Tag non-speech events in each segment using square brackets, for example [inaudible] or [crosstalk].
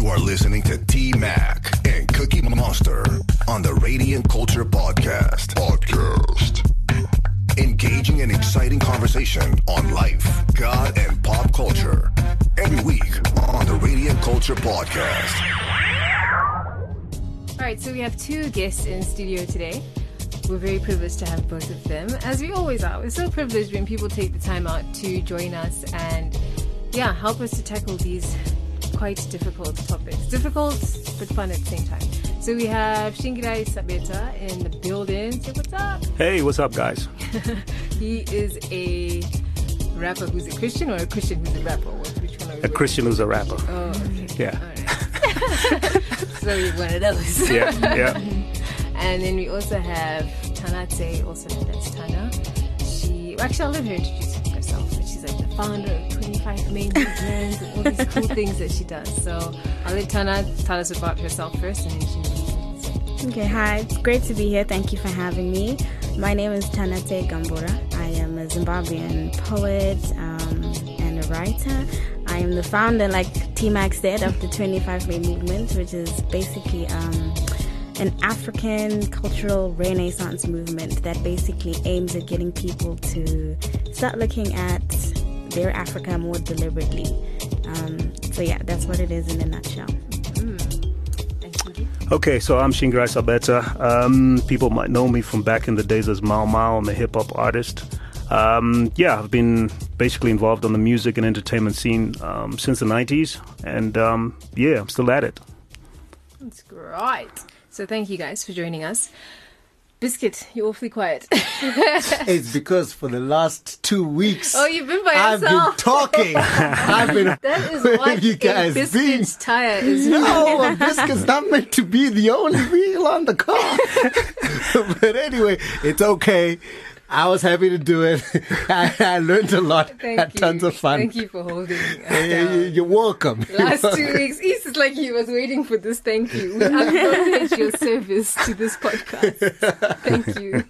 You are listening to T Mac and Cookie Monster on the Radiant Culture Podcast. Podcast. Engaging and exciting conversation on life, God, and pop culture. Every week on the Radiant Culture Podcast. All right, so we have two guests in studio today. We're very privileged to have both of them, as we always are. We're so privileged when people take the time out to join us and, yeah, help us to tackle these quite difficult topics. Difficult, but fun at the same time. So we have Shingirai Sabeta in the building. Say what's up. Hey, what's up, guys? [laughs] He is a rapper who's a Christian or a Christian who's a rapper? Which one are we A Christian who's a rapper. Oh, okay. Yeah. [laughs] So you're one of those. Yeah, yeah. [laughs] And then we also have Tanatsei, also known as Tana. She, actually, I'll let her introduce herself. But she's like the founder of 25 May Movements and all these cool things that she does. So I'll let Tana tell us about herself first and then she Okay, hi. It's great to be here. Thank you for having me. My name is Tanatsei Gambura. I am a Zimbabwean poet um, and a writer. I am the founder, like T Max said, of the 25 May movement, which is basically um, an African cultural renaissance movement that basically aims at getting people to start looking at their Africa more deliberately. Um, so, yeah, that's what it is in a nutshell. Okay, so I'm Shingirai Sabeta. Um, people might know me from back in the days as Mao Mao. I'm a hip hop artist. Um, yeah, I've been basically involved on the music and entertainment scene um, since the 90s. And um, yeah, I'm still at it. That's great. So thank you guys for joining us. Biscuit, you're awfully quiet. [laughs] It's because for the last two weeks, oh, you've been by I've been yourself. talking. [laughs] I've been. that is [laughs] have you guys biscuit's been? tire is. No, biscuit's not meant to be the only wheel on the car. but anyway, it's okay. I was happy to do it. [laughs] I, I learned a lot. Thank Had you. tons of fun. Thank you for holding [laughs] us Hey, down. you- You're welcome. [laughs] Last two weeks, East is like he was waiting for this. Thank you. We acknowledge your service to this podcast. Thank you.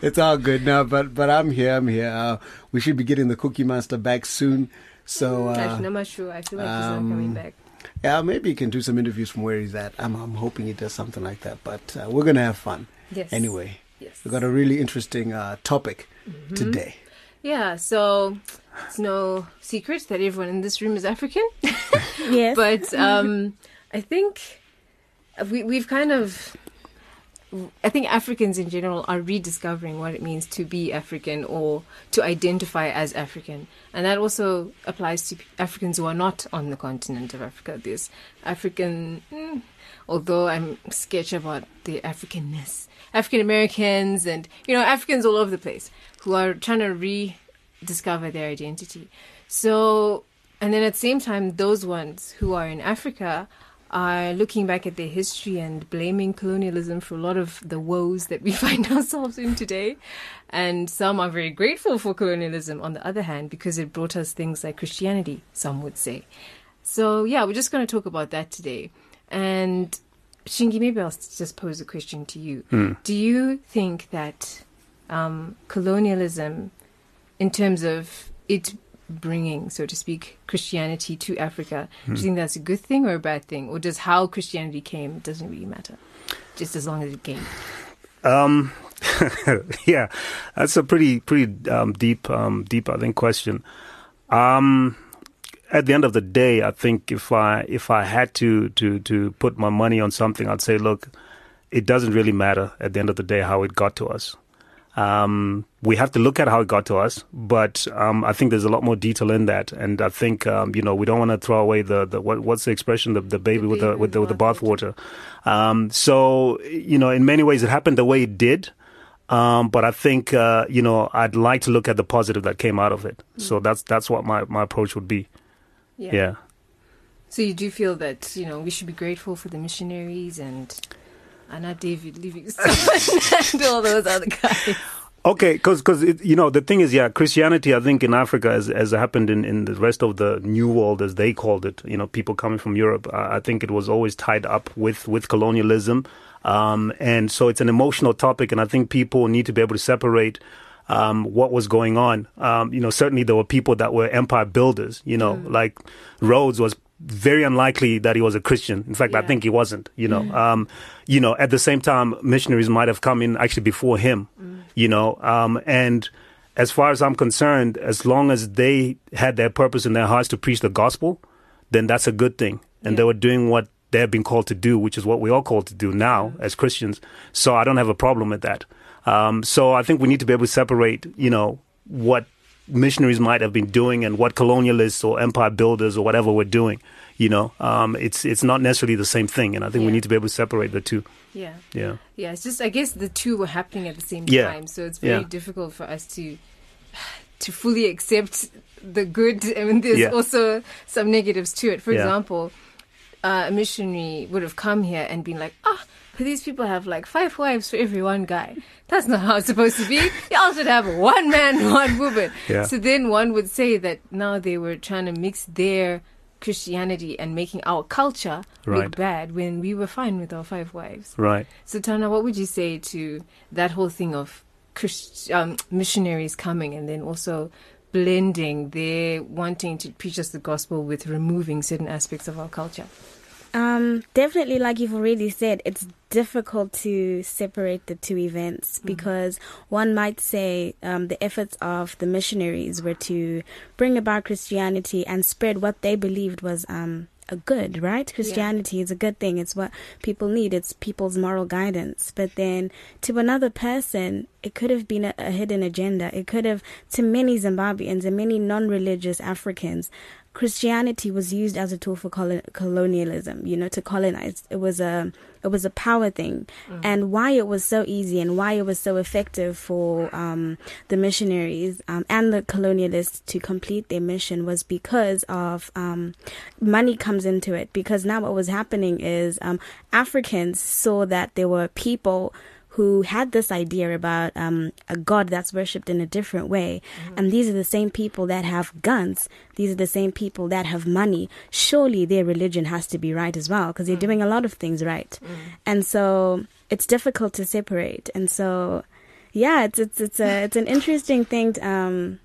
it's all good now, but but I'm here. I'm here. Uh, we should be getting the Cookie Master back soon. So uh, Actually, I'm not sure. I feel like he's not coming um, back. yeah, maybe he can do some interviews from where he's at. I'm I'm hoping he does something like that. But uh, we're gonna have fun Yes. anyway. Yes. We've got a really interesting uh, topic Mm-hmm. today. Yeah. So it's no secret that everyone in this room is African. [laughs] Yes. [laughs] but um, I think we, we've kind of. I think Africans in general are rediscovering what it means to be African or to identify as African. And that also applies to Africans who are not on the continent of Africa. There's African, mm, although I'm sketchy about the Africanness, African Americans and, you know, Africans all over the place who are trying to rediscover their identity. So, and then at the same time, those ones who are in Africa are looking back at their history and blaming colonialism for a lot of the woes that we [laughs] find ourselves in today. And some are very grateful for colonialism, on the other hand, because it brought us things like Christianity, some would say. So, yeah, we're just going to talk about that today. And Shingi, maybe I'll just pose a question to you. Do you think that um, colonialism, in terms of it bringing, so to speak, Christianity to Africa, do you think that's a good thing or a bad thing? Or does how Christianity came doesn't really matter? Just as long as it came. Um, [laughs] yeah, that's a pretty pretty um, deep um, deep I think question. Um, at the end of the day, I think if I if I had to to to put my money on something, I'd say, look, it doesn't really matter at the end of the day how it got to us. Um, we have to look at how it got to us, but um, I think there's a lot more detail in that, and I think um, you know we don't want to throw away the, the what, what's the expression the, the baby with the with the, with the bathwater. Um, so you know, in many ways, it happened the way it did. Um, but I think uh, you know I'd like to look at the positive that came out of it. So that's that's what my, my approach would be. Yeah. So you do feel that you know we should be grateful for the missionaries and Anna David Livingstone [laughs] and all those other guys. Okay, because because you know the thing is, yeah, Christianity. I think in Africa, as as happened in, in the rest of the New World, as they called it, you know, people coming from Europe. Uh, I think it was always tied up with with colonialism, um, and so it's an emotional topic. And I think people need to be able to separate um, what was going on. Um, you know, certainly there were people that were empire builders. You know, like Rhodes was very unlikely that he was a Christian. In fact, I think he wasn't. You know, um, you know, at the same time, missionaries might have come in actually before him. You know, um, and as far as I'm concerned, as long as they had their purpose in their hearts to preach the gospel, then that's a good thing. And Yeah. they were doing what they have been called to do, which is what we are called to do now as Christians. So I don't have a problem with that. Um, so I think we need to be able to separate, you know, what missionaries might have been doing and what colonialists or empire builders or whatever were doing. You know, um, it's it's not necessarily the same thing, and I think we need to be able to separate the two. Yeah. Yeah, Yeah, it's just I guess the two were happening at the same Yeah. time, so it's very Yeah. difficult for us to to fully accept the good. [laughs] I mean, there's Yeah. also some negatives to it. For Yeah. example, uh, a missionary would have come here and been like, "Ah, but these people have like five wives for every one guy. That's not how it's supposed to be. Y'all should have one man, [laughs] one woman." Yeah. So then one would say that now they were trying to mix their Christianity and making our culture Right. look bad when we were fine with our five wives. right. So, Tana, what would you say to that whole thing of Christ, um, missionaries coming and then also blending their wanting to preach us the gospel with removing certain aspects of our culture? Um, definitely, like you've already said, it's difficult to separate the two events because one might say um, the efforts of the missionaries were to bring about Christianity and spread what they believed was um, a good, right? Christianity is a good thing. It's what people need. It's people's moral guidance. But then to another person, it could have been a, a hidden agenda. It could have, to many Zimbabweans and many non-religious Africans, Christianity was used as a tool for colo- colonialism, you know, to colonize. It was a it was a power thing, and why it was so easy and why it was so effective for um, the missionaries um, and the colonialists to complete their mission was because of um, money comes into it. Because now what was happening is um, Africans saw that there were people who had this idea about um, a god that's worshipped in a different way. And these are the same people that have guns. These are the same people that have money. Surely their religion has to be right as well because they're doing a lot of things right. And so it's difficult to separate. And so, yeah, it's it's it's a it's an interesting thing. To, um,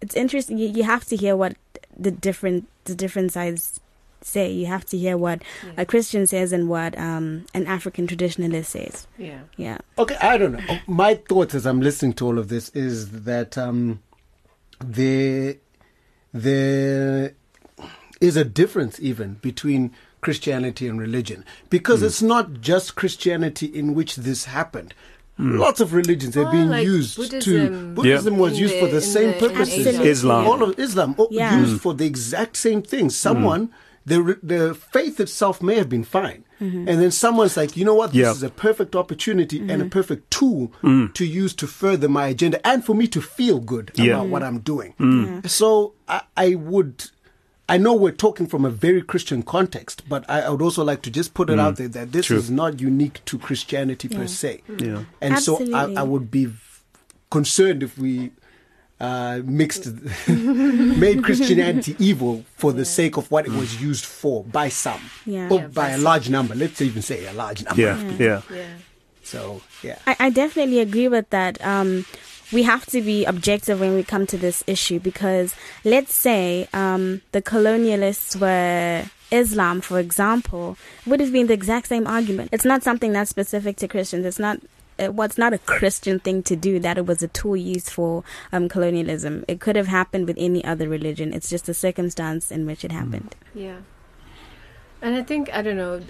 it's interesting. You, you have to hear what the different the different sides say. You have to hear what Yeah. a Christian says and what um, an African traditionalist says. Yeah. Yeah. Okay, I don't know. My thoughts as I'm listening to all of this is that um, there, there is a difference even between Christianity and religion because it's not just Christianity in which this happened. Lots of religions have Oh, been like used to. Buddhism. Buddhism was In used for the- the same the- purposes. Islam. All of Islam oh, Yeah. used for the exact same thing. Someone, the the faith itself may have been fine, mm-hmm. and then someone's like, you know what, this Yeah. is a perfect opportunity and a mm-hmm. perfect tool mm. to use to further my agenda and for me to feel good Yeah. about what I'm doing. Mm. So I, I would. I know we're talking from a very Christian context, but I, I would also like to just put it mm. out there that this True. is not unique to Christianity per se. Yeah. And so I, I would be concerned if we uh, mixed, [laughs] made Christianity evil for the sake of what it was used for by some, Yeah. or Yeah, by a large number. Let's even say a large number. Yeah, yeah. Yeah. So yeah. I, I definitely agree with that. Um, we have to be objective when we come to this issue because let's say um, the colonialists were Islam, for example, would have been the exact same argument. It's not something that's specific to Christians. It's not. It, was not a Christian thing to do that it was a tool used for um, colonialism. It could have happened with any other religion. It's just the circumstance in which it happened. Yeah. And I think I don't know.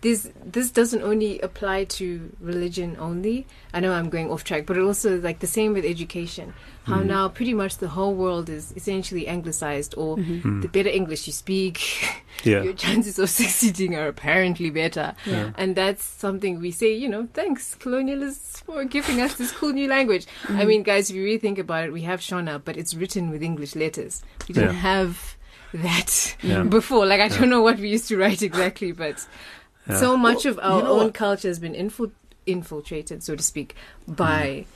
This this doesn't only apply to religion only. I know I'm going off track, but it also like the same with education. How mm-hmm. now pretty much the whole world is essentially anglicized, or mm-hmm. mm. the better English you speak, [laughs] Yeah. your chances of [laughs] succeeding are apparently better. Yeah. And that's something we say, you know, thanks colonialists for giving us this cool new language. I mm-hmm. mean, guys, if you really think about it, we have Shona, but it's written with English letters. We didn't Yeah. have that Yeah. [laughs] before. Like I don't know what we used to write exactly, but Yeah. so much Well, of our you know own what? culture has been infil- infiltrated, so to speak, mm. by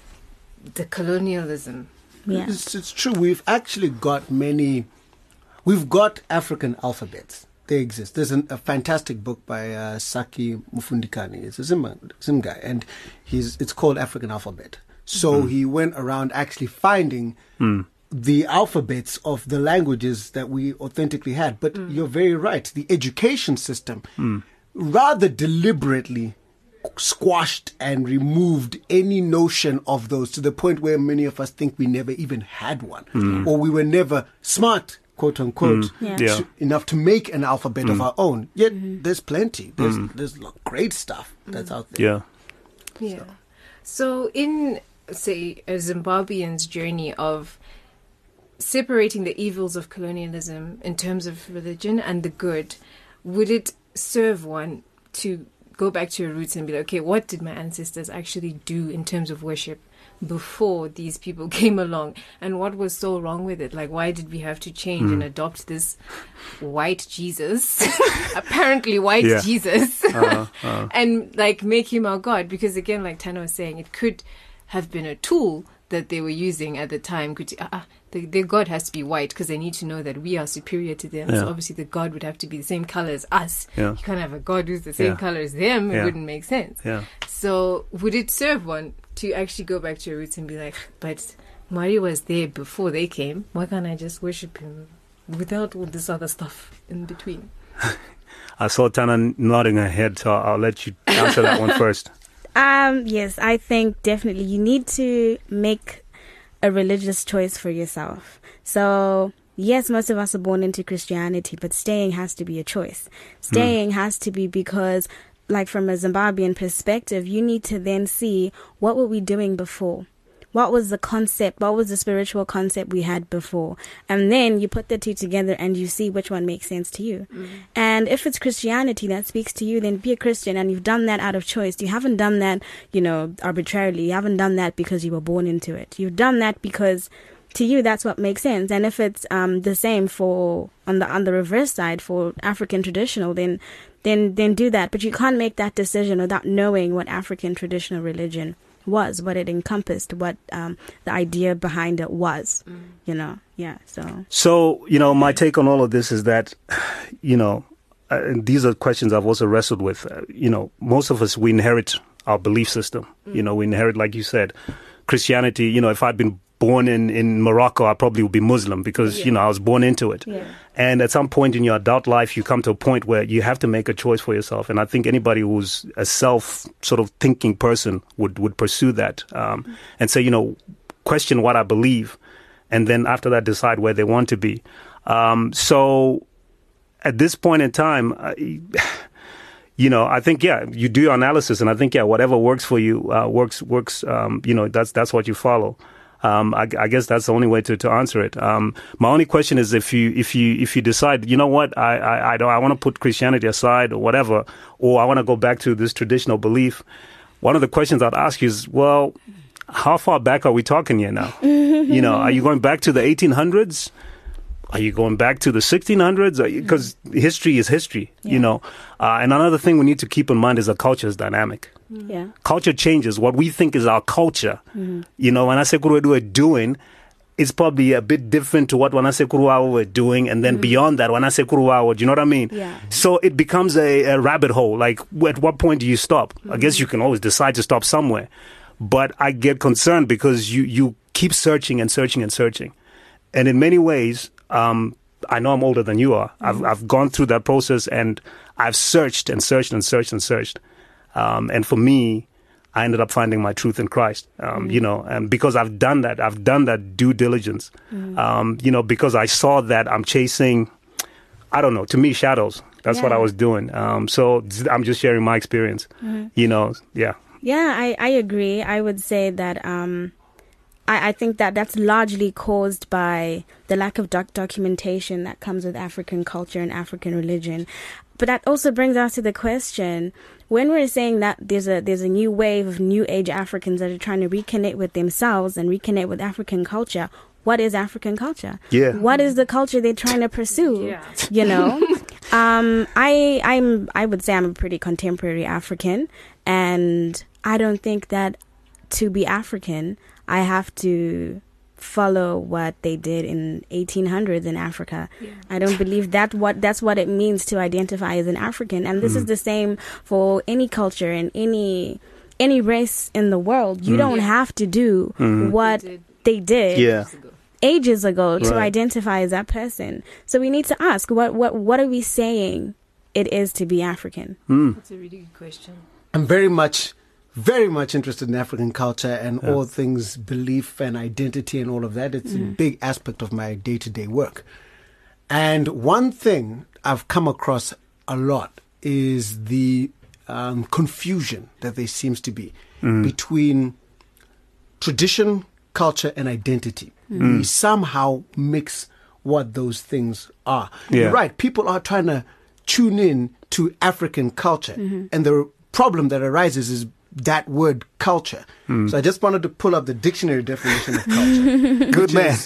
the colonialism. Yeah. It's, it's true. We've actually got many. We've got African alphabets. They exist. There's an, a fantastic book by uh, Saki Mafundikwa. It's a Zim, Zim guy, and he's it's called African Alphabet. So mm. he went around actually finding mm. the alphabets of the languages that we authentically had. But you're very right. The education system rather deliberately squashed and removed any notion of those to the point where many of us think we never even had one. Hmm. Or we were never smart quote unquote Yeah. Yeah. to- enough to make an alphabet of hmm. our own. Yet there's plenty. There's there's great stuff that's out there. Yeah. Yeah. So, in, say, a Zimbabwean's journey of separating the evils of colonialism in terms of religion and the good, would it serve one to go back to your roots and be like, okay, what did my ancestors actually do in terms of worship before these people [laughs] came along? And what was so wrong with it? Like, why did we have to change and hmm. adopt this white Jesus, [laughs] apparently white Yeah. Jesus, [laughs] uh-huh, uh-huh. and like make him our God? Because again, like Tana was saying, it could have been a tool that they were using at the time. Could uh, uh, the, their God has to be white because they need to know that we are superior to them. Yeah. So obviously, the God would have to be the same color as us. Yeah. You can't have a God who's the same Yeah. color as them. It wouldn't make sense. Yeah. So would it serve one to actually go back to your roots and be like, but Mwari was there before they came. Why can't I just worship him without all this other stuff in between? [laughs] I saw Tana nodding her head, so I'll let you answer that one [laughs] first. Um, yes, I think definitely you need to make a religious choice for yourself. So, yes, most of us are born into Christianity, but staying has to be a choice. Staying has to be because, like, from a Zimbabwean perspective, you need to then see what were we doing before? What was the concept? What was the spiritual concept we had before? And then you put the two together and you see which one makes sense to you. And if it's Christianity that speaks to you, then be a Christian. And you've done that out of choice. You haven't done that, you know, arbitrarily. You haven't done that because you were born into it. You've done that because to you that's what makes sense. And if it's um, the same for on the on the reverse side for African traditional, then then then do that. But you can't make that decision without knowing what African traditional religion was, what it encompassed, what um, the idea behind it was. You know, yeah. So So, you know, my take on all of this is that, [sighs] you know, uh, and these are questions I've also wrestled with. Uh, you know, most of us, we inherit our belief system. You know, we inherit, like you said, Christianity. You know, if I'd been born in, in Morocco, I probably would be Muslim because, you know, I was born into it. Yeah. And at some point in your adult life, you come to a point where you have to make a choice for yourself. And I think anybody who's a self sort of thinking person would, would pursue that um, and say, you know, question what I believe, and then after that, decide where they want to be. Um, so at this point in time, I, [sighs] you know, I think yeah, you do your analysis, and I think yeah, whatever works for you uh, works works. Um, you know, that's that's what you follow. Um, I, I guess that's the only way to, to answer it. Um, my only question is if you if you if you decide, you know what, I I, I don't I want to put Christianity aside or whatever, or I want to go back to this traditional belief. One of the questions I'd ask you is, well, how far back are we talking here now? [laughs] you know, are you going back to the 1800s? Are you going back to the 1600s? Because mm. history is history, you know. Uh, and another thing we need to keep in mind is that culture is dynamic. Mm. yeah. Culture changes. What we think is our culture, mm-hmm. you know, when I say Kuruwedu we're doing, it's probably a bit different to what when I say Kuruwawa we're doing. And then mm-hmm. beyond that, when I say Kuruwawa, do you know what I mean? Yeah. So it becomes a, a rabbit hole. Like, at what point do you stop? I mm-hmm. guess you can always decide to stop somewhere. But I get concerned because you, you keep searching and searching and searching. And in many ways, um, I know I'm older than you are. I've, I've gone through that process and I've searched and searched and searched and searched. Um, and for me, I ended up finding my truth in Christ. Um, You know, and because I've done that, I've done that due diligence. Um, you know, because I saw that I'm chasing, I don't know, to me, shadows. That's what I was doing. Um, so I'm just sharing my experience. You know, yeah. Yeah, I, I agree. I would say that um, I, I think that that's largely caused by the lack of doc- documentation that comes with African culture and African religion. But that also brings us to the question: when we're saying that there's a there's a new wave of new age Africans that are trying to reconnect with themselves and reconnect with African culture, what is African culture? Yeah. What is the culture they're trying to pursue? Yeah. You know, [laughs] um, I I'm I would say I'm a pretty contemporary African, and I don't think that to be African I have to follow what they did in 1800s in Africa. I don't believe that what that's what it means to identify as an African, and this is mm. the same for any culture and any any race in the world. You mm. don't have to do mm-hmm. what did. they did Yeah. ages ago to Right. identify as that person. So we need to ask what what what are we saying it is to be African? Mm. That's a really good question. I'm very much, very much interested in African culture and all things belief and identity and all of that. It's a mm. big aspect of my day to day work. And one thing I've come across a lot is the um, confusion that there seems to be mm. between tradition, culture, and identity. Mm. We somehow mix what those things are. Yeah. You're right. People are trying to tune in to African culture. Mm-hmm. And the problem that arises is that word culture. Hmm. So I just wanted to pull up the dictionary definition of culture. [laughs] Good man.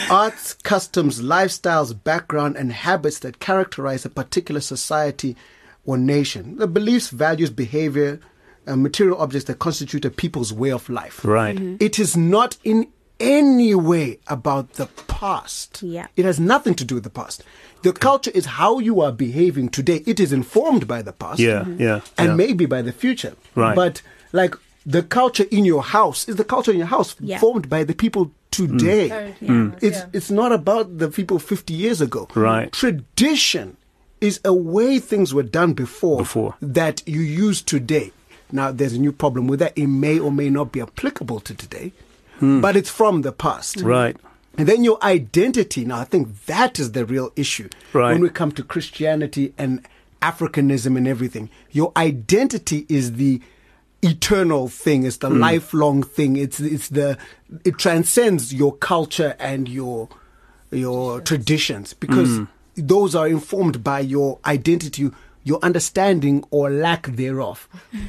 [laughs] Arts, customs, lifestyles, background, and habits that characterize a particular society or nation. The beliefs, values, behavior, and material objects that constitute a people's way of life. Right. It is not in any way about the past. Yeah. It has nothing to do with the past. The culture is how you are behaving today. It is informed by the past. Yeah, yeah, And yeah. maybe by the future. Right. But like the culture in your house is the culture in your house Yeah. formed by the people today. Currently, Mm. It's yeah. it's not about the people 50 years ago. Right. Tradition is a way things were done before, Before. that you use today. Now there's a new problem with that. It may or may not be applicable to today, but it's from the past. Hmm. Right. And then your identity. Now I think that is the real issue Right. when we come to Christianity and Africanism and everything. Your identity is the eternal thing. It's the lifelong thing. It's it's the it transcends your culture and your your traditions because those are informed by your identity, your understanding or lack thereof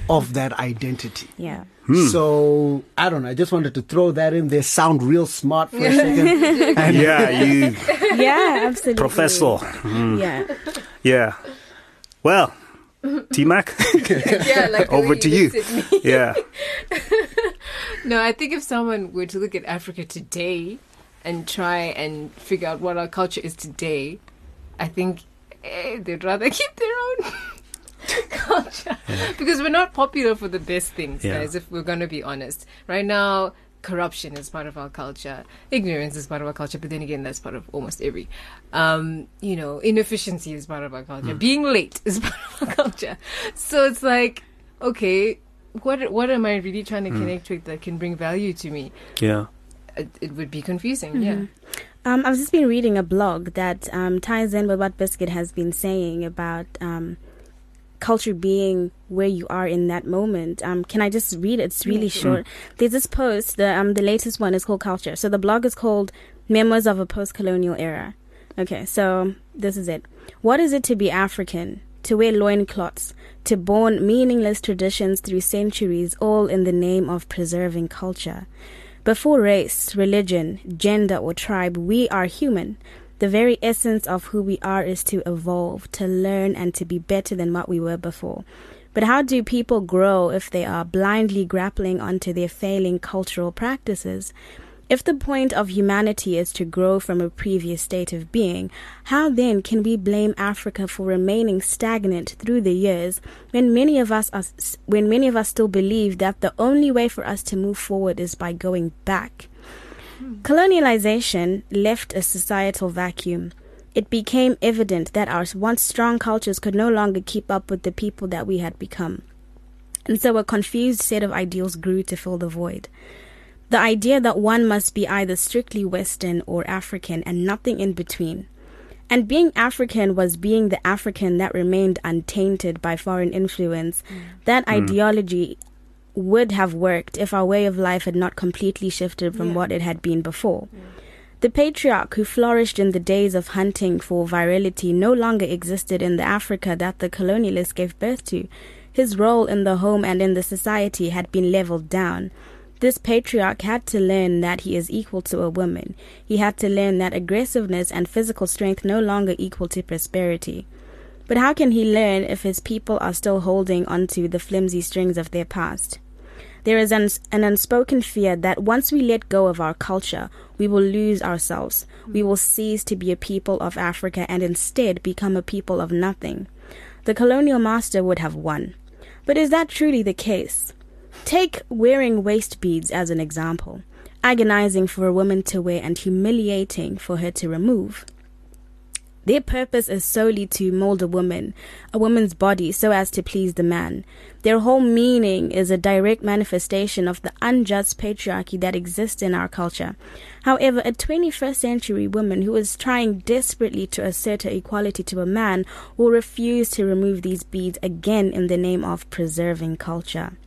of that identity. Yeah. Hmm. So I don't know. I just wanted to throw that in there. Sound real smart for a [laughs] second. And Yeah, you [laughs] Yeah, absolutely. professor. Hmm. Yeah. Yeah. Well, T Mac. [laughs] yeah, like Over to you. looked at me. yeah. No, I think if someone were to look at Africa today and try and figure out what our culture is today, I think eh, they'd rather [laughs] keep their own [laughs] culture because we're not popular for the best things, Yeah. guys. If we're going to be honest, right now. Corruption is part of our culture. Ignorance is part of our culture, but then again, that's part of almost every. Um, you know, inefficiency is part of our culture. Being late [laughs] is part of our culture. So it's like, okay, what what am I really trying to connect with that can bring value to me? Yeah. It, it would be confusing. Yeah. Um, I've just been reading a blog that um, ties in with what Biscuit has been saying about um, culture being where you are in that moment. Um, can I just read it? It's really short. There's this post. The um, the latest one is called Culture. So the blog is called Memoirs of a Post-Colonial Era. Okay, so this is it. What is it to be African? To wear loincloths, to born meaningless traditions through centuries, all in the name of preserving culture. Before race, religion, gender, or tribe, we are human. The very essence of who we are is to evolve, to learn, and to be better than what we were before. But how do people grow if they are blindly grappling onto their failing cultural practices? If the point of humanity is to grow from a previous state of being, how then can we blame Africa for remaining stagnant through the years when many of us are, when many of us still believe that the only way for us to move forward is by going back? Hmm. Colonialization left a societal vacuum. It became evident that our once strong cultures could no longer keep up with the people that we had become. And so a confused set of ideals grew to fill the void. The idea that one must be either strictly Western or African and nothing in between. And being African was being the African that remained untainted by foreign influence. Mm. That mm. ideology would have worked if our way of life had not completely shifted from Yeah. what it had been before. The patriarch who flourished in the days of hunting for virility no longer existed in the Africa that the colonialists gave birth to. His role in the home and in the society had been leveled down. This patriarch had to learn that he is equal to a woman. He had to learn that aggressiveness and physical strength no longer equal to prosperity. But how can he learn if his people are still holding onto the flimsy strings of their past? There is an, an unspoken fear that once we let go of our culture, we will lose ourselves. We will cease to be a people of Africa and instead become a people of nothing. The colonial master would have won. But is that truly the case? Take wearing waist beads as an example. agonizing for a woman to wear and humiliating for her to remove. Their purpose is solely to mold a woman, a woman's body, so as to please the man. Their whole meaning is a direct manifestation of the unjust patriarchy that exists in our culture. However, a 21st century woman who is trying desperately to assert her equality to a man will refuse to remove these beads again in the name of preserving culture.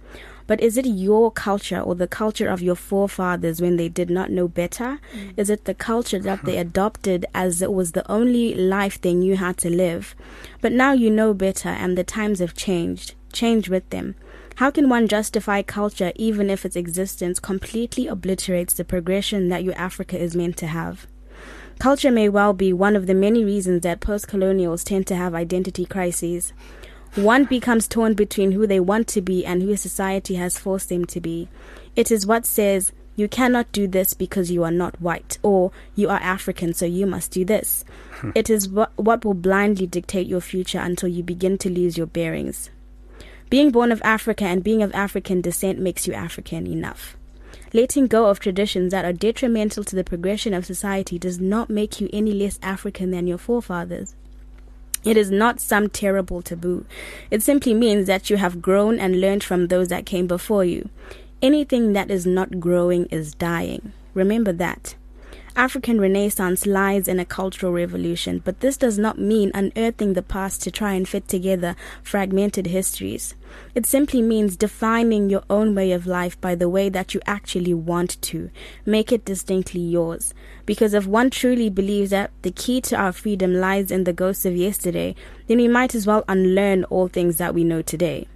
But is it your culture or the culture of your forefathers when they did not know better? Mm. Is it the culture that they [laughs] adopted as it was the only life they knew how to live? But now you know better and the times have changed. Change with them. How can one justify culture even if its existence completely obliterates the progression that your Africa is meant to have? Culture may well be one of the many reasons that post colonials tend to have identity crises. One becomes torn between who they want to be and who society has forced them to be. It is what says, you cannot do this because you are not white, or you are African, so you must do this. Hmm. it is what, what will blindly dictate your future until you begin to lose your bearings. Being born of Africa and being of African descent makes you African enough. Letting go of traditions that are detrimental to the progression of society does not make you any less African than your forefathers. It is not some terrible taboo. It simply means that you have grown and learned from those that came before you. Anything that is not growing is dying. Remember that. African Renaissance lies in a cultural revolution, but this does not mean unearthing the past to try and fit together fragmented histories. It simply means defining your own way of life by the way that you actually want to. Make it distinctly yours. Because if one truly believes that the key to our freedom lies in the ghosts of yesterday, then we might as well unlearn all things that we know today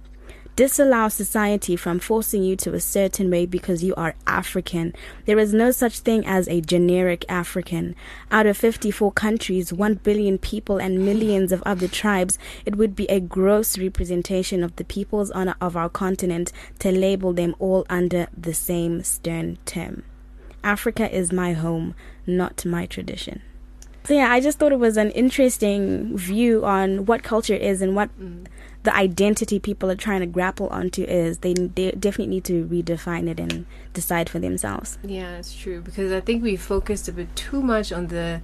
disallow society from forcing you to a certain way because you are African. There is no such thing as a generic African. Out of 54 countries, 1 billion people, and millions of other tribes, it would be a gross representation of the peoples on, of our continent to label them all under the same stern term. Africa is my home, not my tradition. So yeah, I just thought it was an interesting view on what culture is and what mm the identity people are trying to grapple onto is they, they definitely need to redefine it and decide for themselves. Yeah, it's true because I think we focused a bit too much on the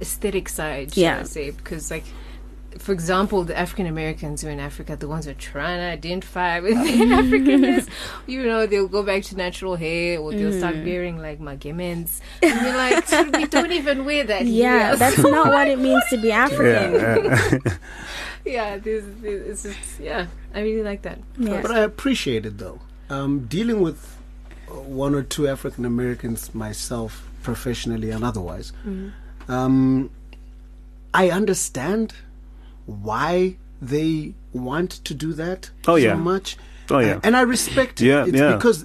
aesthetic side. Yeah, I say because like for example, the African Americans who are in Africa, the ones who are trying to identify [laughs] with their Africanness, you know, they'll go back to natural hair or they'll mm. start wearing like magemens. And you're like, we [laughs] don't even wear that. Yeah, here. that's not what it [laughs] means to be African. Yeah, yeah. yeah, this, this, it's just, yeah, I really like that. Yeah. But I appreciate it though. Um, dealing with one or two African Americans myself, professionally and otherwise, mm-hmm. um, I understand why they want to do that oh, yeah. so much. Oh yeah, uh, and I respect it. Yeah, it's yeah. because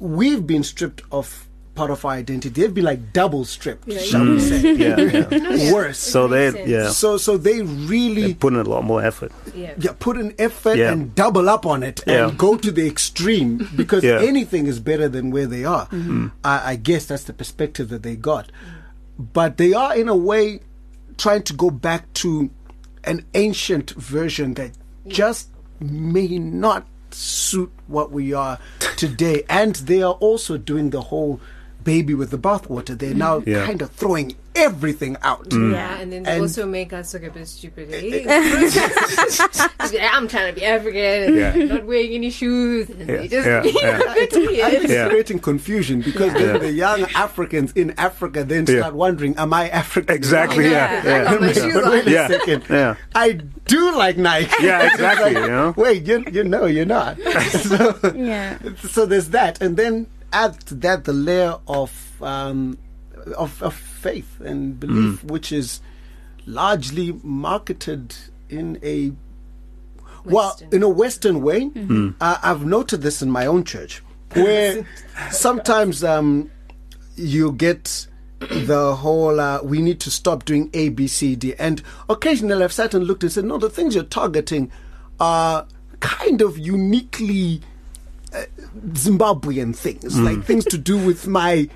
we've been stripped of part of our identity. They've been like double stripped, yeah, shall we say? Yeah, [laughs] yeah. Worse. So they, yeah. So so they really they put in a lot more effort. Yeah, yeah put in effort yeah. and double up on it and go to the extreme because anything is better than where they are. Mm-hmm. I, I, guess that's the perspective that they got. But they are in a way trying to go back to an ancient version that just may not suit what we are today. and they are also doing the whole baby with the bathwater. They're now yeah. kind of throwing everything out. Mm. Yeah, and then they and also make us look a bit stupid. Eh? [laughs] I'm trying to be African and yeah. not wearing any shoes. And yeah. they just yeah. [laughs] yeah. it's, it's creating confusion because then the young Africans in Africa then start wondering, am I African? Exactly, yeah. yeah. wait a second. Yeah. I do like Nike. Yeah, [laughs] exactly. like, you know? Wait, you, you know you're not. so, yeah. so there's that. And then add to that the layer of um, of, of, faith and belief, mm. which is largely marketed in a Western. well in a Western way. Mm-hmm. Uh, I've noted this in my own church, where [laughs] sometimes um, you get the whole uh, we need to stop doing A, B, C, D, and occasionally I've sat and looked and said, no, the things you're targeting are kind of uniquely Zimbabwean things, mm. like things to do with my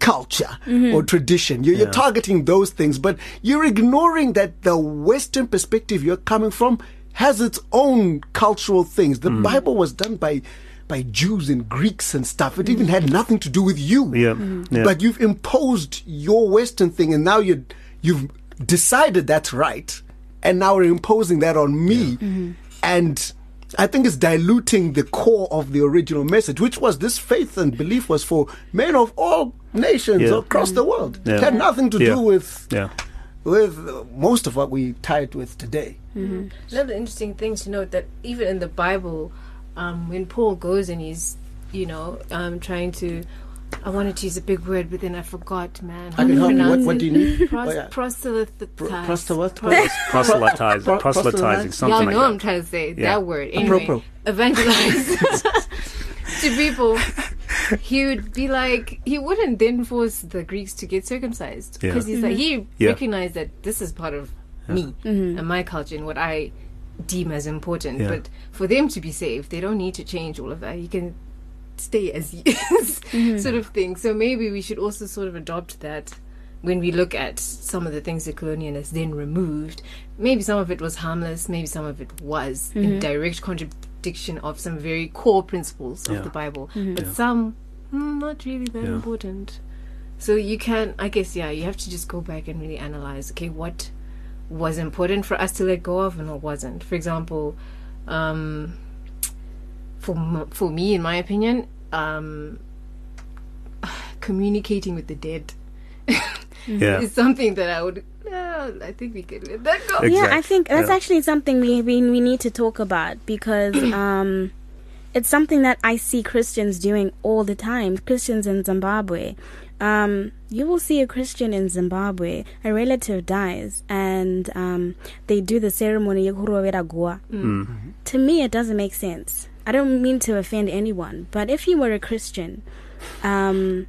culture mm-hmm. or tradition. You're, yeah. you're, targeting those things, but you're ignoring that the Western perspective you're coming from has its own cultural things. The mm. Bible was done by by Jews and Greeks and stuff. It even had nothing to do with you. Yeah. yeah. But you've imposed your Western thing, and now you you've decided that's right, and now we're imposing that on me, and. I think it's diluting the core of the original message, which was this faith and belief was for men of all nations Yeah. across the world. Yeah. It had nothing to Yeah. do with yeah. with uh, most of what we tie it with today. Another interesting thing to note that even in the Bible, um, when Paul goes and he's, you know, um, trying to, I wanted to use a big word, but then I forgot, man. How I can do you help you. What, what do you need? Pros- Oh, yeah. proselytize. Pro- proselyte- Proselytizing, proselytizing, something Y'all like know that. I'm trying to say Yeah. that word. Anyway, Apropos. evangelize [laughs] [laughs] to people. He would be like, he wouldn't then force the Greeks to get circumcised Yeah. because he's like, he mm-hmm. Yeah. recognized that this is part of me mm-hmm. and my culture and what I deem as important. Yeah. But for them to be saved, they don't need to change all of that. You can stay as he [laughs] is, sort of thing. So maybe we should also sort of adopt that when we look at some of the things the colonialists then removed. Maybe some of it was harmless, maybe some of it was in direct contradiction of some very core principles of the Bible, but some mm, not really that Yeah. important. So you can, I guess, yeah, you have to just go back and really analyze. Okay, what was important for us to let go of and what wasn't. For example, um, for for me, in my opinion, um, [sighs] communicating with the dead [laughs] Yeah. is something that I would. Uh, I think we could let that go. Ex- Yeah, I think that's Yeah. actually something we, we we need to talk about because [clears throat] um, it's something that I see Christians doing all the time. Christians in Zimbabwe, um, you will see a Christian in Zimbabwe, a relative dies, and um, they do the ceremony yekurovera guva. To me, it doesn't make sense. I don't mean to offend anyone, but if you were a Christian, um,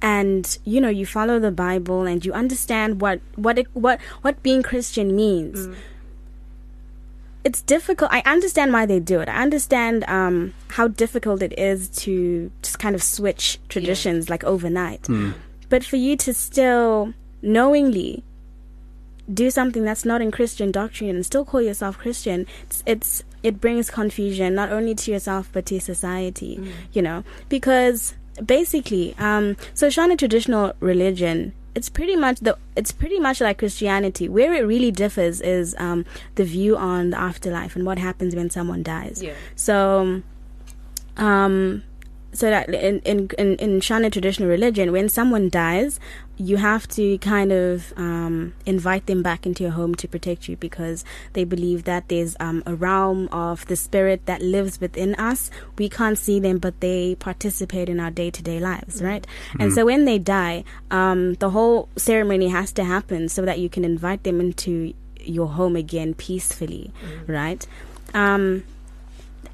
and you know you follow the Bible and you understand what what it, what what being Christian means. It's difficult. I understand why they do it. I understand um, how difficult it is to just kind of switch traditions like overnight. But for you to still knowingly do something that's not in Christian doctrine and still call yourself Christian, it's, it's it brings confusion not only to yourself but to society. You know, because basically, um, so Shona traditional religion. It's pretty much the. It's pretty much like Christianity. Where it really differs is um, the view on the afterlife and what happens when someone dies. Yeah. So, um, so that in in in, in Shona traditional religion, when someone dies, you have to kind of um, invite them back into your home to protect you because they believe that there's um, a realm of the spirit that lives within us. We can't see them, but they participate in our day to day lives, right? And so when they die, um, the whole ceremony has to happen so that you can invite them into your home again peacefully, right?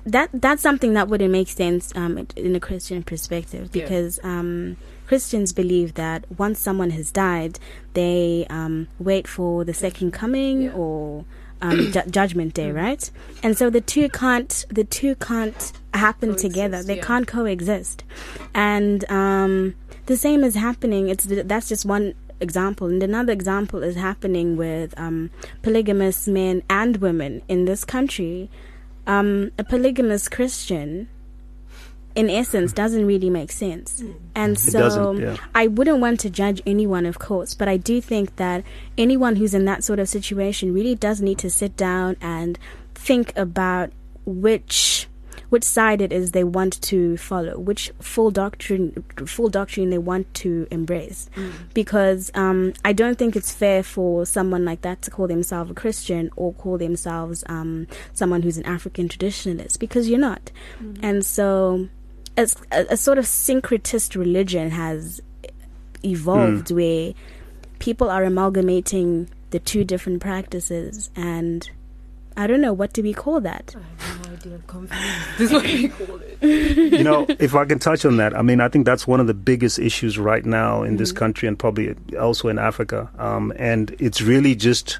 That that's something that wouldn't make sense um, in a Christian perspective Yeah. because um, Christians believe that once someone has died, they um, wait for the second coming Yeah. or um, ju- judgment day, right? And so the two can't the two can't happen Coexist, together. They yeah. can't coexist, and um, the same is happening. It's that's just one example, and another example is happening with um, polygamous men and women in this country um, a polygamous Christian, in essence, doesn't really make sense. And so yeah. I wouldn't want to judge anyone, of course, but I do think that anyone who's in that sort of situation really does need to sit down and think about which which side it is they want to follow, which full doctrine full doctrine they want to embrace. Because um, I don't think it's fair for someone like that to call themselves a Christian or call themselves um, someone who's an African traditionalist because you're not. And so as a, a sort of syncretist religion has evolved where people are amalgamating the two different practices and I don't know what do we call that. I have no This is what we call it. you know, if I can touch on that, I mean, I think that's one of the biggest issues right now in this country and probably also in Africa. Um, and it's really just,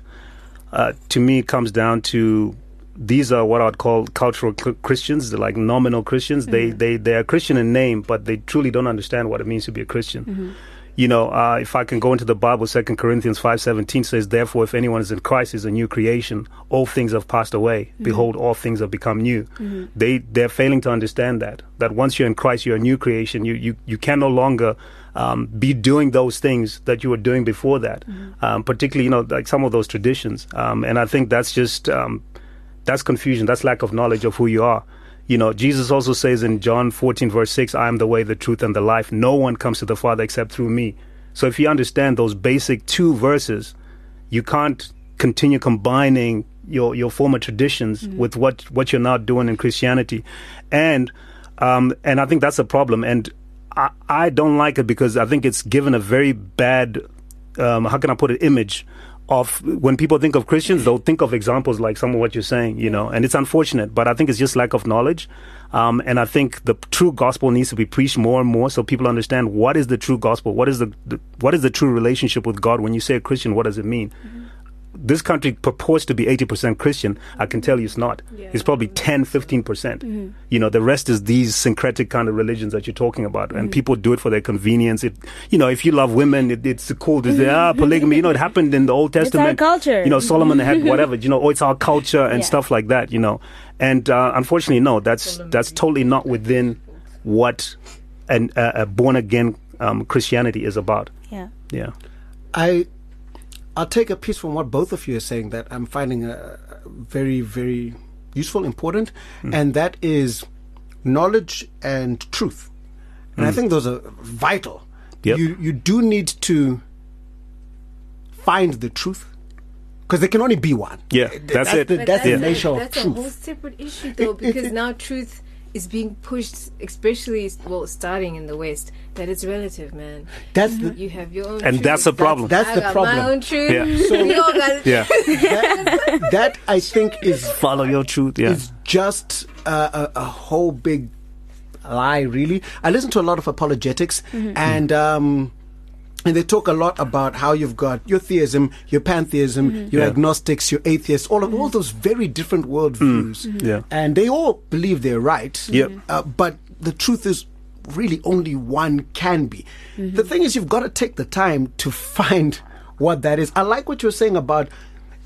uh, to me, it comes down to these are what I'd call cultural Christians, they're like nominal Christians. They, they, they are Christian in name, but they truly don't understand what it means to be a Christian. You know, uh, if I can go into the Bible, Second Corinthians five seventeen says, "Therefore, if anyone is in Christ, is a new creation. All things have passed away. Behold, all things have become new." They they're failing to understand that that once you're in Christ, you're a new creation. You you you can no longer um, be doing those things that you were doing before that. Um, particularly, you know, like some of those traditions. Um, and I think that's just um, that's confusion. That's lack of knowledge of who you are. You know, Jesus also says in John 14, verse 6, I am the way, the truth, and the life. No one comes to the Father except through me. So if you understand those basic two verses, you can't continue combining your, your former traditions with what, what you're now doing in Christianity. And, um, and I think that's a problem. And I, I don't like it because I think it's given a very bad, um, how can I put it, image of when people think of Christians, they'll think of examples like some of what you're saying, you know, and it's unfortunate, but I think it's just lack of knowledge. Um, and I think the true gospel needs to be preached more and more so people understand what is the true gospel, what is the, the what is the true relationship with God. When you say a Christian, what does it mean? This country purports to be 80% Christian. I can tell you it's not. It's probably 10, 15%. percent You know, the rest is these syncretic kind of religions that you're talking about. And people do it for their convenience. It, you know, if you love women, it, it's cool to say, ah, polygamy. You know, it happened in the Old Testament. It's our Testament. culture. You know, Solomon had whatever, you know, oh, it's our culture and Yeah. stuff like that, you know. And uh, unfortunately, no, that's that's totally not within what an, uh, a born again um, Christianity is about. Yeah. Yeah. I I'll take a piece from what both of you are saying that I'm finding uh, very very useful, important, and that is knowledge and truth. And I think those are vital. Yep. You you do need to find the truth because there can only be one. Yeah, Th- that's it. The, But that's the a- nature of that's a truth. whole separate issue, though, it- because it- now truth is being pushed, especially well, starting in the West, that it's relative, man. That's the, You have your own, And truth. that's the problem. that's I the problem. My own truth. Yeah. So- [laughs] we all got Yeah. that, that I think is Follow your truth. Yeah. is just uh, a, a whole big lie, really. I listen to a lot of apologetics, and um, and they talk a lot about how you've got your theism, your pantheism, mm-hmm. your Yeah. agnostics, your atheists, all of all mm-hmm. those very different worldviews, mm-hmm. Yeah. and they all believe they're right. Yep. Uh, but the truth is. Really, only one can be. The thing is, you've got to take the time to find what that is. I like what you're saying about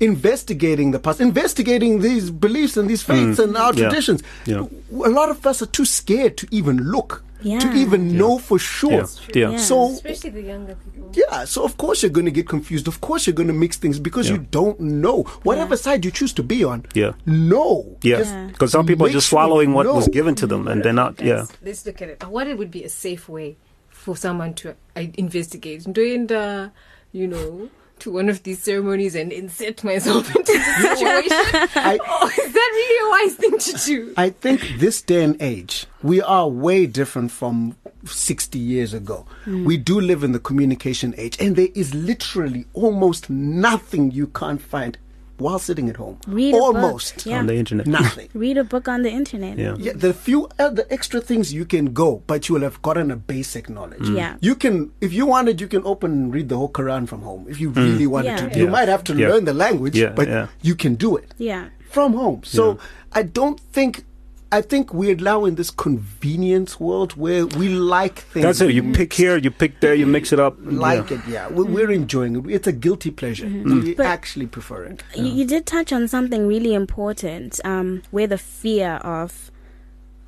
investigating the past, investigating these beliefs and these faiths mm. and our Mm. Yeah. traditions. Yeah. A lot of us are too scared to even look, to Yeah. even know for sure. Yeah. Yeah. Yeah. So, especially the younger people. yeah, so of course you're going to get confused. Of course you're going to mix things because Yeah. you don't know. Whatever side you choose to be on, Yeah. no. Yeah. Just Because some people are just sure swallowing what was given to them and they're not. Yeah. Let's look at it. What it would be a safe way for someone to uh, investigate? Doing the, you know, to one of these ceremonies and insert myself [laughs] into the situation. I- [laughs] oh, is that really a wise thing to do? I think this day and age, we are way different from 60 years ago. Hmm. We do live in the communication age, and there is literally almost nothing you can't find while sitting at home. Read a book. almost Yeah. On the internet. [laughs] nothing. [laughs] Read a book on the internet. Yeah. Yeah, the few other extra things you can go, but you will have gotten a basic knowledge. Mm. Yeah. You can, if you wanted, you can open and read the whole Quran from home. If you really wanted Yeah. to, you Mm. Yeah. might have to Yeah. learn the language, Yeah, but yeah. you can do it Yeah. from home. So I don't think. I think we're now in this convenience world where we like things. That's it. You pick here, you pick there, you mix it up. like yeah. it, yeah. We- We're enjoying it. It's a guilty pleasure. We But- actually prefer it. You, you did touch on something really important, um, where the fear of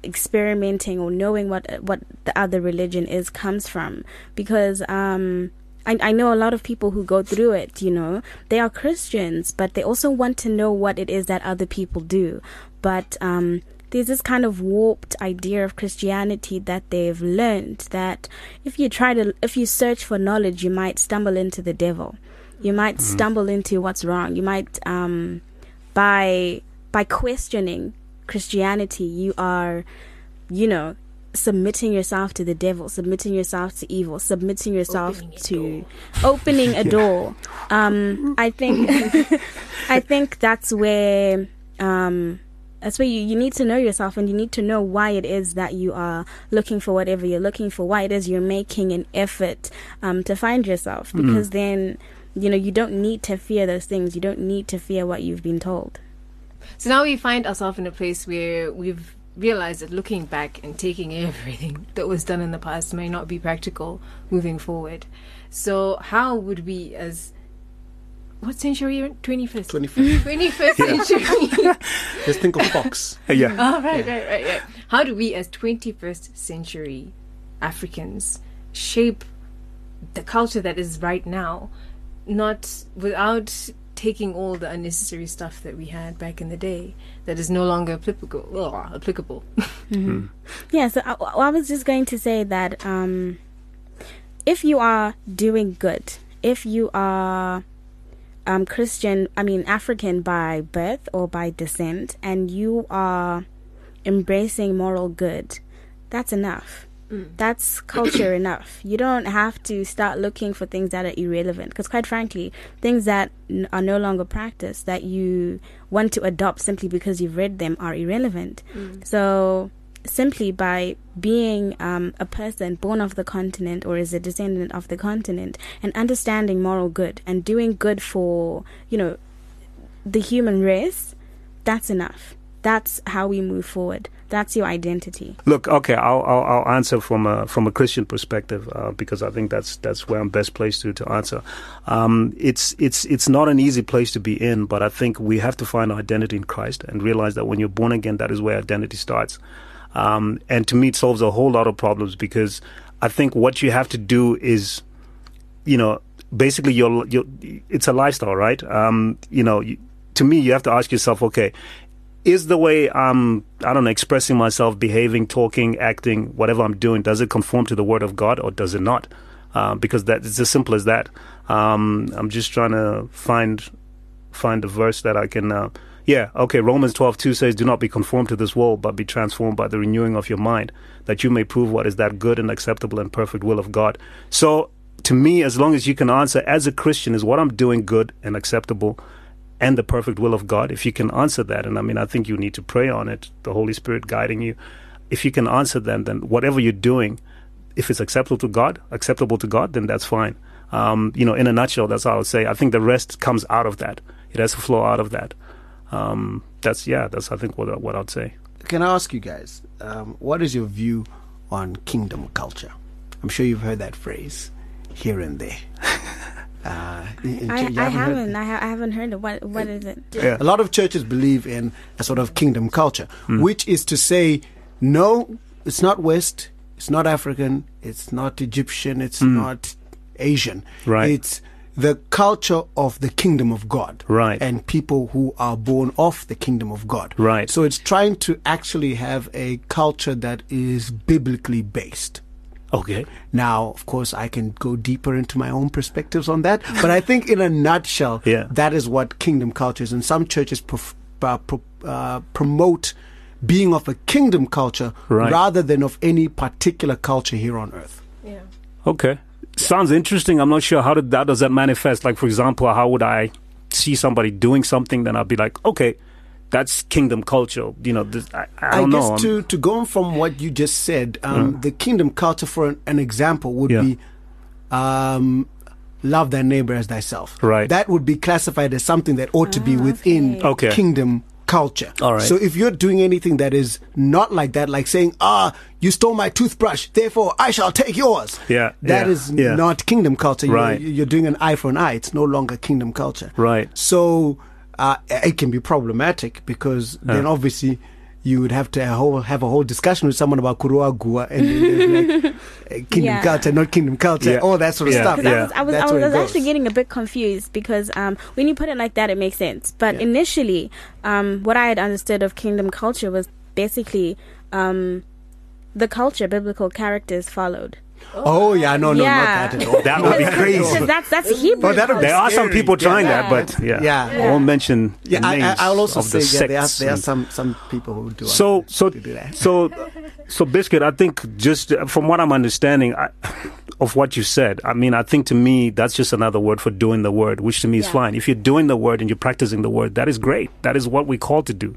experimenting or knowing what what the other religion is comes from. Because um, I, I know a lot of people who go through it. You know, they are Christians, but they also want to know what it is that other people do. But um, there's this kind of warped idea of Christianity that they've learned that if you try to if you search for knowledge, you might stumble into the devil. You might stumble into what's wrong. You might um by by questioning christianity you are you know submitting yourself to the devil submitting yourself to evil submitting yourself Opening to [laughs] opening a door. Um i think [laughs] [laughs] i think that's where um that's where you, you need to know yourself and you need to know why it is that you are looking for whatever you're looking for, why it is you're making an effort um, to find yourself. Because then, you know, you don't need to fear those things. You don't need to fear what you've been told. So now we find ourselves in a place where we've realized that looking back and taking [laughs] everything that was done in the past may not be practical moving forward. So, how would we, as what century are you in? 21st. 21st. 21st century. [laughs] Just think of Fox. Uh, yeah. Oh, right, right, right, right. How do we, as 21st century Africans, shape the culture that is right now, not without taking all the unnecessary stuff that we had back in the day that is no longer applicable? ugh, applicable. [laughs] Mm-hmm. Hmm. Yeah, so I, I was just going to say that um, if you are doing good, if you are um, Christian, I mean African by birth or by descent, and you are embracing moral good, that's enough. That's [clears throat] culture enough. You don't have to start looking for things that are irrelevant. Because, quite frankly, things that n- are no longer practiced that you want to adopt simply because you've read them are irrelevant. So, simply by being um, a person born of the continent or is a descendant of the continent and understanding moral good and doing good for, you know, the human race, that's enough. That's how we move forward. That's your identity. Look, okay, I'll, I'll, I'll answer from a from a Christian perspective uh, because I think that's that's where I'm best placed to to answer. Um, it's it's it's not an easy place to be in, but I think we have to find our identity in Christ and realize that when you're born again, that is where identity starts. Um, and to me, it solves a whole lot of problems because I think what you have to do is, you know, basically your your it's a lifestyle, right? Um, you know, you, to me, you have to ask yourself, okay, is the way I'm, I don't know, expressing myself, behaving, talking, acting, whatever I'm doing, does it conform to the Word of God or does it not? Uh, because that it's as simple as that. Um, I'm just trying to find find a verse that I can. Uh, yeah, okay. Romans twelve two says, "Do not be conformed to this world, but be transformed by the renewing of your mind, that you may prove what is that good and acceptable and perfect will of God." So, to me, as long as you can answer as a Christian, is what I'm doing good and acceptable and the perfect will of God. If you can answer that, and I mean, I think you need to pray on it, the Holy Spirit guiding you. If you can answer that, then whatever you're doing, if it's acceptable to God, acceptable to God, then that's fine. Um, you know, in a nutshell, that's all I'll say. I think the rest comes out of that. It has to flow out of that. Um, that's yeah. That's I think what I- what I'd say. Can I ask you guys, um, what is your view on kingdom culture? I'm sure you've heard that phrase here and there. [laughs] Uh, in- in- I, you I heard- haven't. I, ha- I haven't heard of what. What is it? Yeah. A lot of churches believe in a sort of kingdom culture, which is to say, no, it's not West, it's not African, it's not Egyptian, it's not Asian. Right. It's the culture of the kingdom of God. Right. And people who are born of the kingdom of God. Right. So it's trying to actually have a culture that is biblically based. Okay. Now, of course, I can go deeper into my own perspectives on that, but I think in a nutshell, [laughs] Yeah. that is what kingdom culture is. And some churches prof- uh, pro- uh, promote being of a kingdom culture Right. rather than of any particular culture here on earth. Yeah. Okay. Sounds interesting. I'm not sure how did that does that manifest. Like for example, how would I see somebody doing something? Then I'd be like, okay, that's kingdom culture. You know, this, I, I don't guess know. I'm- to to go on from what you just said, um, the kingdom culture, for an, an example, would Yeah. be um, love thy neighbor as thyself. Right. That would be classified as something that ought to be within Okay. kingdom culture. All right. So if you're doing anything that is not like that, like saying, "Ah, you stole my toothbrush, therefore I shall take yours," Yeah, that yeah, is yeah. not kingdom culture. You're- Right. You're, doing an eye for an eye. It's no longer kingdom culture. Right. So uh, it can be problematic because then obviously you would have to have a whole, have a whole discussion with someone about Kurova Guva and then they'd be like, uh, [laughs] kingdom Yeah. culture, not kingdom culture, Yeah. all that sort of Yeah. stuff. 'Cause Yeah. I was, I was, That's I was, actually getting a bit confused because um, when you put it like that, it makes sense. But Yeah. initially, um, what I had understood of kingdom culture was basically um, the culture biblical characters followed. Oh yeah, no, no, Yeah. not that at all. That would be crazy. that's that's Hebrew. Oh, that would be There are some people trying Yeah. that, but yeah, Yeah. I won't mention Yeah, the I, I, names I'll also of say the yeah, there are there are some some people who do So, so, do that. so, so, biscuit. I think just uh, from what I'm understanding I, of what you said, I mean, I think to me that's just another word for doing the word, which to me is fine. If you're doing the word and you're practicing the word, that is great. That is what we call to do.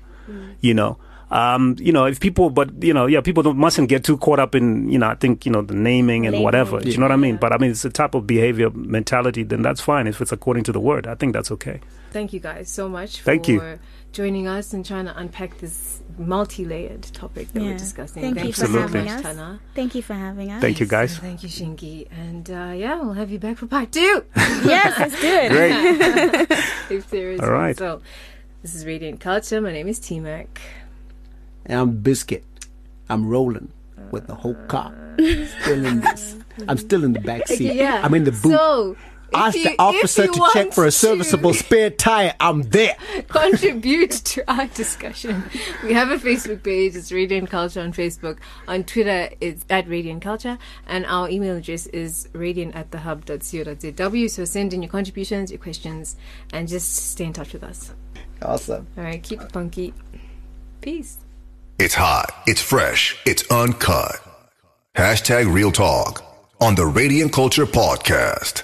You know, Um, you know, if people, but you know, yeah, people don't, mustn't get too caught up in, you know, I think you know the naming and Labeling. whatever. Do you know what I mean? But I mean, it's a type of behavior mentality. Then that's fine if it's according to the word. I think that's okay. Thank you guys so much for Thank you. joining us and trying to unpack this multi-layered topic that Yeah. we're discussing. Thank you for so having much, us. Tana. Thank you for having us. Thank you, So guys. thank you, Shingi. And uh, yeah, we'll have you back for part two. [laughs] yes, let's do. Great. [laughs] if there is All one. So this is Radiant Culture. My name is T-Mac. And I'm Biscuit. I'm rolling with the whole car. Still in this. I'm still in the back seat. Yeah. I'm in the boot. So Ask if the you- officer to check for a serviceable spare tire. I'm there. [laughs] contribute to our discussion. We have a Facebook page. It's Radiant Culture on Facebook. On Twitter, it's at Radiant Culture. And our email address is radiant at thehub.co.zw. So send in your contributions, your questions, and just stay in touch with us. Awesome. All right, keep it funky. Peace. It's hot, it's fresh, it's uncut. Hashtag Real Talk on the Radiant Culture Podcast.